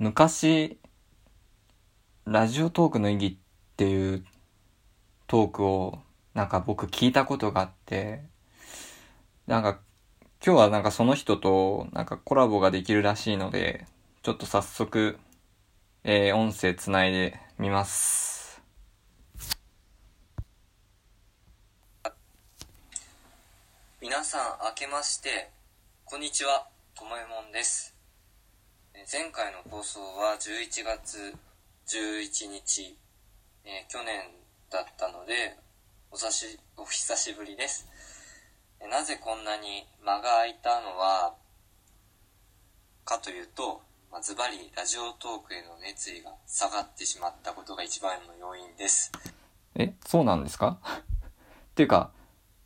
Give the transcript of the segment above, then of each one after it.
昔、ラジオトークの意義っていうトークをなんか僕聞いたことがあって、なんか今日はなんかその人となんかコラボができるらしいので、ちょっと早速、えー、音声つないでみます。皆さん明けましてこんにちはともえもんです前回の放送は11月11日、えー去年だったのでおさしお久しぶりです。なぜこんなに間が空いたのはかというとまズバリラジオトークへの熱意が下がってしまったことが一番の要因です。え、そうなんですか？っていうか、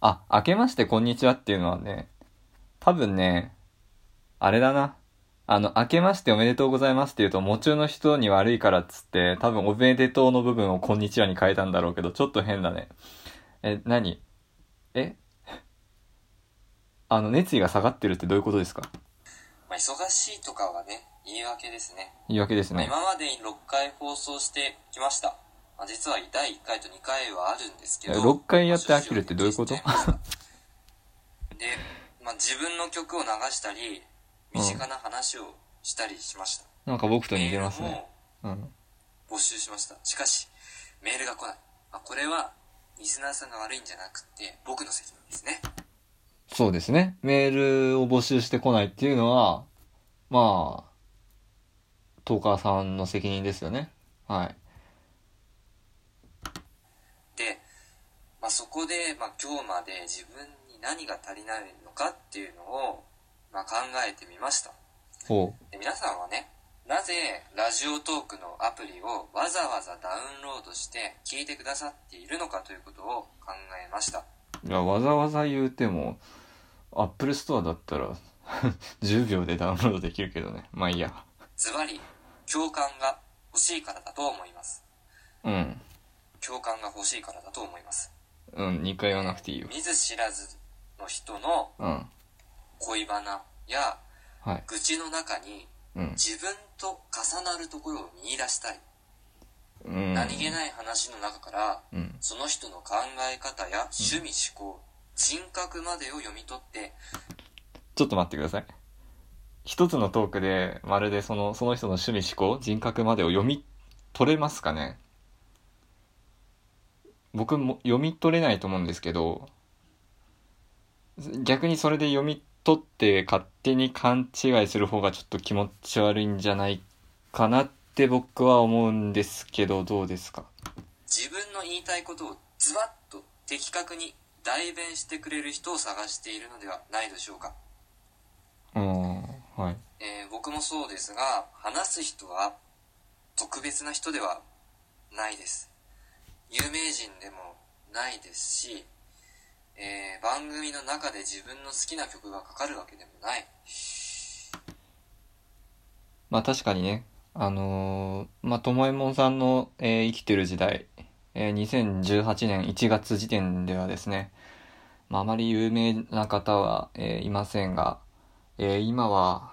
あ、明けましてこんにちはっていうのはね、多分ね、あれだな。あの、明けましておめでとうございますって言うと、夢中の人に悪いからっつって、多分おめでとうの部分をこんにちはに変えたんだろうけど、ちょっと変だね。え、何？え？あの、熱意が下がってるってどういうことですか？まあ、忙しいとかはね言い訳ですね言い訳ですまあね。今までに6回放送してきました。まあ、実は第1回と2回はあるんですけど。6回やって飽きるってどういうこと？で、まあ、自分の曲を流したり、身近な話をしたりしました。なんか僕と似てますね。もうん。募集しました。しかし、メールが来ない。まあ、これは、リスナーさんが悪いんじゃなくて、僕の責任ですね。そうですね。メールを募集してこないっていうのは、まあ、トーカーさんの責任ですよね。はい。で、まあ、そこで、まあ、今日まで自分に何が足りないのかっていうのを、まあ、考えてみました。ほで皆さんはねなぜラジオトークのアプリをわざわざダウンロードして聞いてくださっているのかということを考えましたう。いや、わざわざ言うても、アップルストアだったら、10秒でダウンロードできるけどね。まあいいや。ズバリ共感が欲しいからだと思いますうん。共感が欲しいからだと思いますうん、2回言わなくていいよ。見ず知らずの人のうん。恋バナやはい。愚痴の中にうん。自分と重なるところを見出したい、うん。何気ない話の中からうん。その人の考え方や趣味思考、人格までを読み取ってちょっと待ってください。一つのトークで、まるでその、その人の趣味思考、人格までを読み取れますかね？僕も読み取れないと思うんですけど、逆にそれで読み取って勝手に勘違いする方がちょっと気持ち悪いんじゃないかなって僕は思うんですけど、どうですか？自分の言いたいことをズバッと的確に代弁してくれる人を探しているのではないでしょうか、うん、はい。えー僕もそうですが話す人は特別な人ではないです。有名人でもないですし、えー番組の中で自分の好きな曲がかかるわけでもない。まあ確かにね、あのーまあ、ともえもんさんの、えー生きてる時代、えー2018年1月時点ではですね、まあ、あまり有名な方は、えーいませんが、えー今は、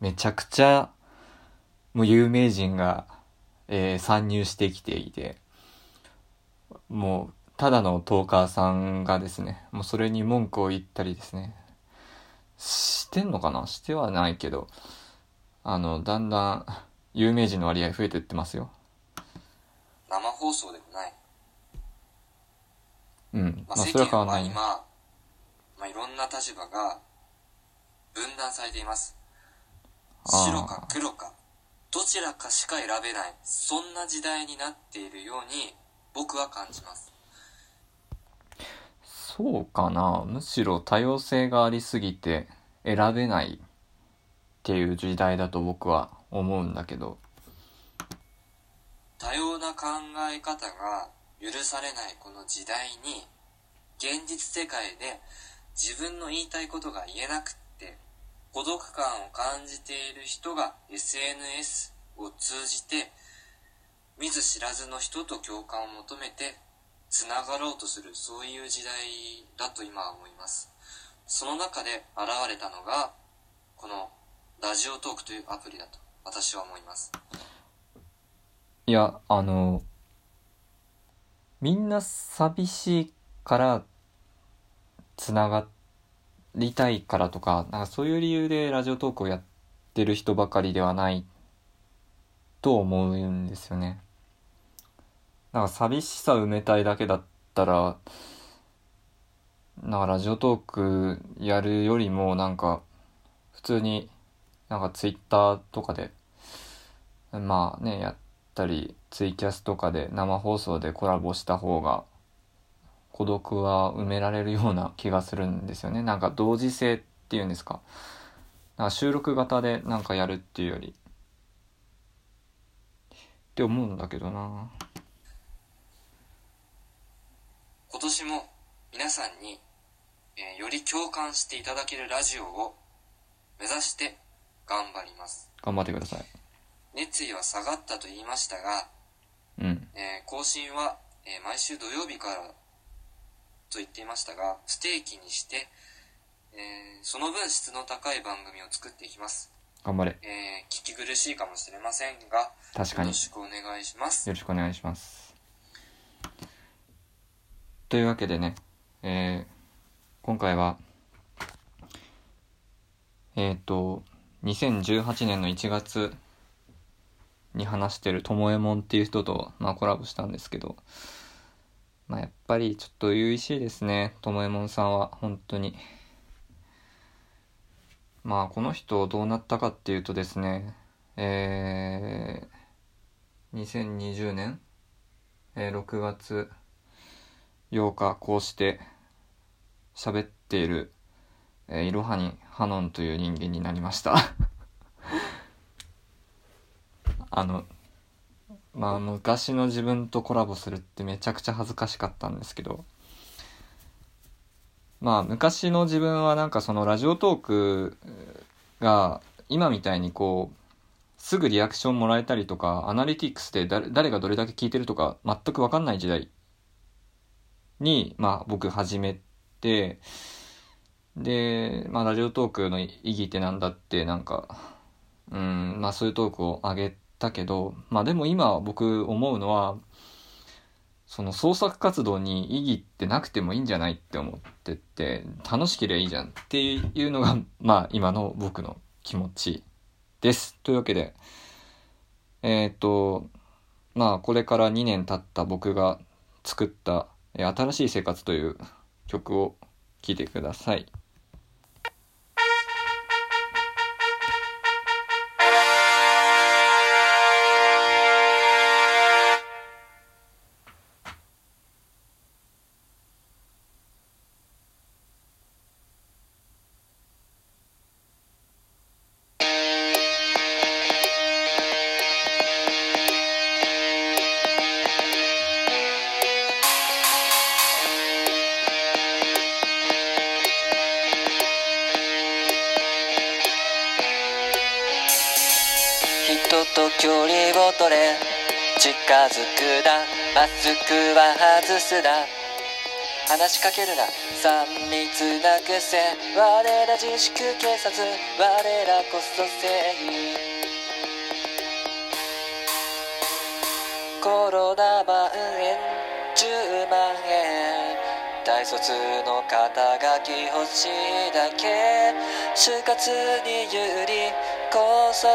めちゃくちゃ、もう有名人が、えー参入してきていて、もう、ただのトーカーさんがですね、もうそれに文句を言ったりですね、してんのかな？してはないけど、あの、だんだん 有名人の割合増えてってますよ。生放送でもない。うん。ままあ、それは変わ間んない今、まあ、いろんな立場が分断されています。白か黒かどちらかしか選べないそんな時代になっているように僕は感じますそうかな。むしろ多様性がありすぎて選べないっていう時代だと僕は思うんだけど。多様な考え方が許されないこの時代に現実世界で自分の言いたいことが言えなくって孤独感を感じている人が SNS を通じて見ず知らずの人と共感を求めてつながろうとするそういう時代だと今は思いますその中で現れたのがこのラジオトークというアプリだと私は思いますいやあのみんな寂しいからつながりたいからとかなんかそういう理由でラジオトークをやってる人ばかりではないと思うんですよね。なんか寂しさ埋めたいだけだったらなんかラジオトークやるよりもなんか普通になんかツイッターとかでまあねやったりツイキャスとかで生放送でコラボした方が孤独は埋められるような気がするんですよね。なんか同時性っていうんですか。なんか収録型でなんかやるっていうより。って思うんだけどな。今年も皆さんに、えーより共感していただけるラジオを目指して頑張ります。頑張ってください。熱意は下がったと言いましたが、うん。えー更新は、えー毎週土曜日からと言っていましたが不定期にして、えーその分質の高い番組を作っていきます、頑張れ。えー聞き苦しいかもしれませんが確かに。よろしくお願いします。よろしくお願いします。というわけでね、えー今回はえっ、と2018年の1月に話してるともえもんっていう人と、まあ、コラボしたんですけど、まあ、やっぱりちょっと初々しいですねともえもんさんは本当に。まあこの人どうなったかっていうとですねえー、2020年、えー6月8日こうして喋っている、えーいろはにハノンという人間になりました。あのまあ昔の自分とコラボするってめちゃくちゃ恥ずかしかったんですけどまあ昔の自分はなんかそのラジオトークが今みたいにこうすぐリアクションもらえたりとかアナリティクスで誰誰がどれだけ聞いてるとか全く分かんない時代にまあ僕始めてでまあラジオトークの意義ってなんだってなんかうんまあそういうトークを上げたけどまあでも今僕思うのはその創作活動に意義ってなくてもいいんじゃないって思ってて楽しければいいじゃんっていうのがまあ今の僕の気持ちです。というわけでえっ、とまあこれから2年経った僕が作った「新しい生活」という曲を聴いてください。づくな。マスクは外すな。話しかけるな。3密な癖我ら自粛警察。我らこそ正義。コロナ万円10万円。大卒の肩書き欲しいだけ。就活に有利。高卒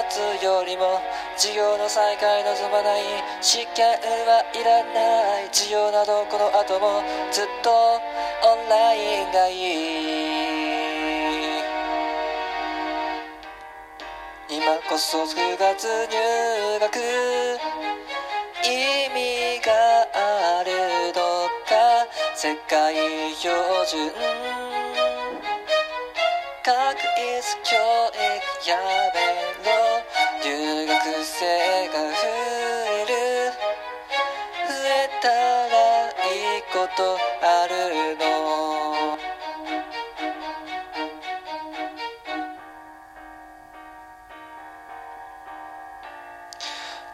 よりも授業の再開望まない試験はいらない授業などこの後もずっとオンラインがいい。今こそ9月入学意味があるのか世界標準。確一教育やめろ留学生が増える増えたらいいことあるの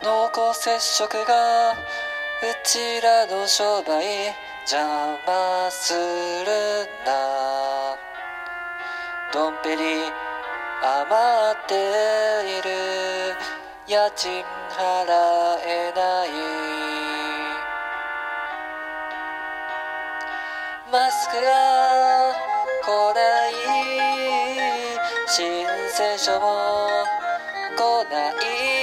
濃厚接触がうちらの商売邪魔するな。ドンペリ余っている家賃払えない。マスクが来ない。申請書も来ない。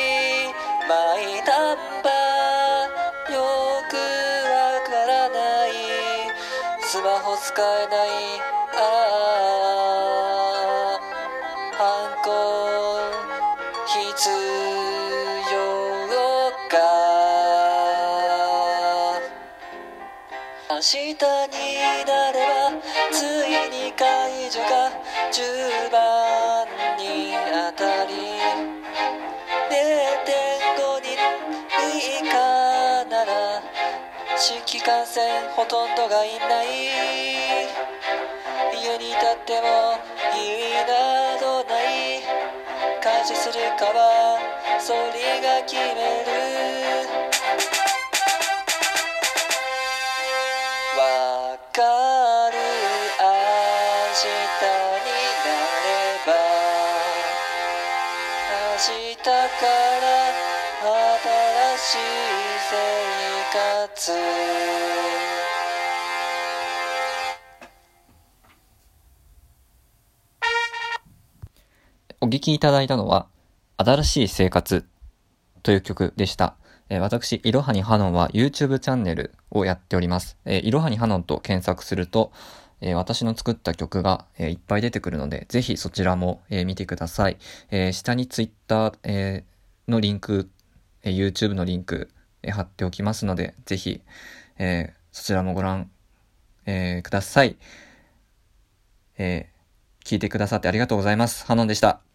日になればついに解除が10番に当たり0.5人以下なら新規感染ほとんどがいない。家にいたっても意味などない。開始するかはそれが決める。日から新しい生活お聴きいただいたのは、新しい生活という曲でした。え私、いろはにハノンは YouTube チャンネルをやっております。えいろはにハノンと検索すると、えー私の作った曲が、えーいっぱい出てくるので、ぜひそちらも、えー見てください。えー下に Twitter、えのリンク、えー YouTube のリンク、えー貼っておきますので、ぜひ、えーそちらもご覧、えーください。えー聞いてくださってありがとうございます。ハノンでした。